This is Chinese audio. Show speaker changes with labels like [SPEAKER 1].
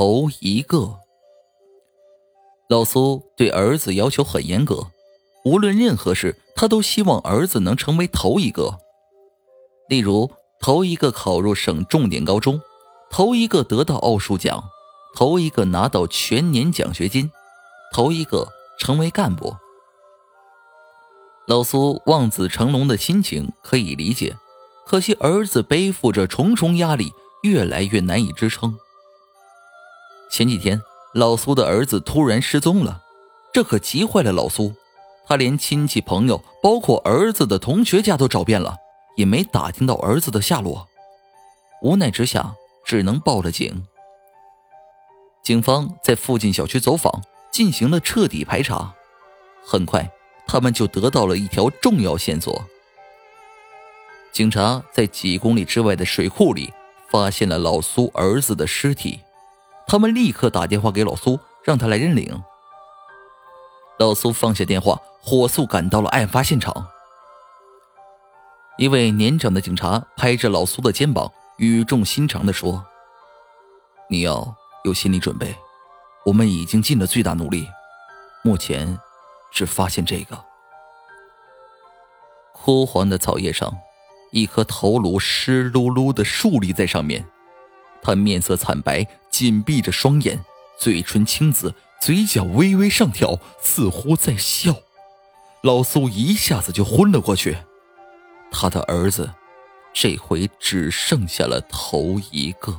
[SPEAKER 1] 头一个。老苏对儿子要求很严格，无论任何事，他都希望儿子能成为头一个。例如，头一个考入省重点高中，头一个得到奥数奖，头一个拿到全年奖学金，头一个成为干部。老苏望子成龙的心情可以理解，可惜儿子背负着重重压力，越来越难以支撑。前几天，老苏的儿子突然失踪了，这可急坏了老苏。他连亲戚朋友，包括儿子的同学家都找遍了，也没打听到儿子的下落。无奈之下，只能报了警。警方在附近小区走访，进行了彻底排查。很快，他们就得到了一条重要线索。警察在几公里之外的水库里发现了老苏儿子的尸体。他们立刻打电话给老苏，让他来认领。老苏放下电话，火速赶到了案发现场。一位年长的警察拍着老苏的肩膀，语重心长地说：“你要有心理准备，我们已经尽了最大努力，目前只发现这个。”枯黄的草叶上，一颗头颅湿漉漉的竖立在上面，他面色惨白。紧闭着双眼，嘴唇青紫，嘴角微微上挑，似乎在笑。老苏一下子就昏了过去。他的儿子，这回只剩下了头一个。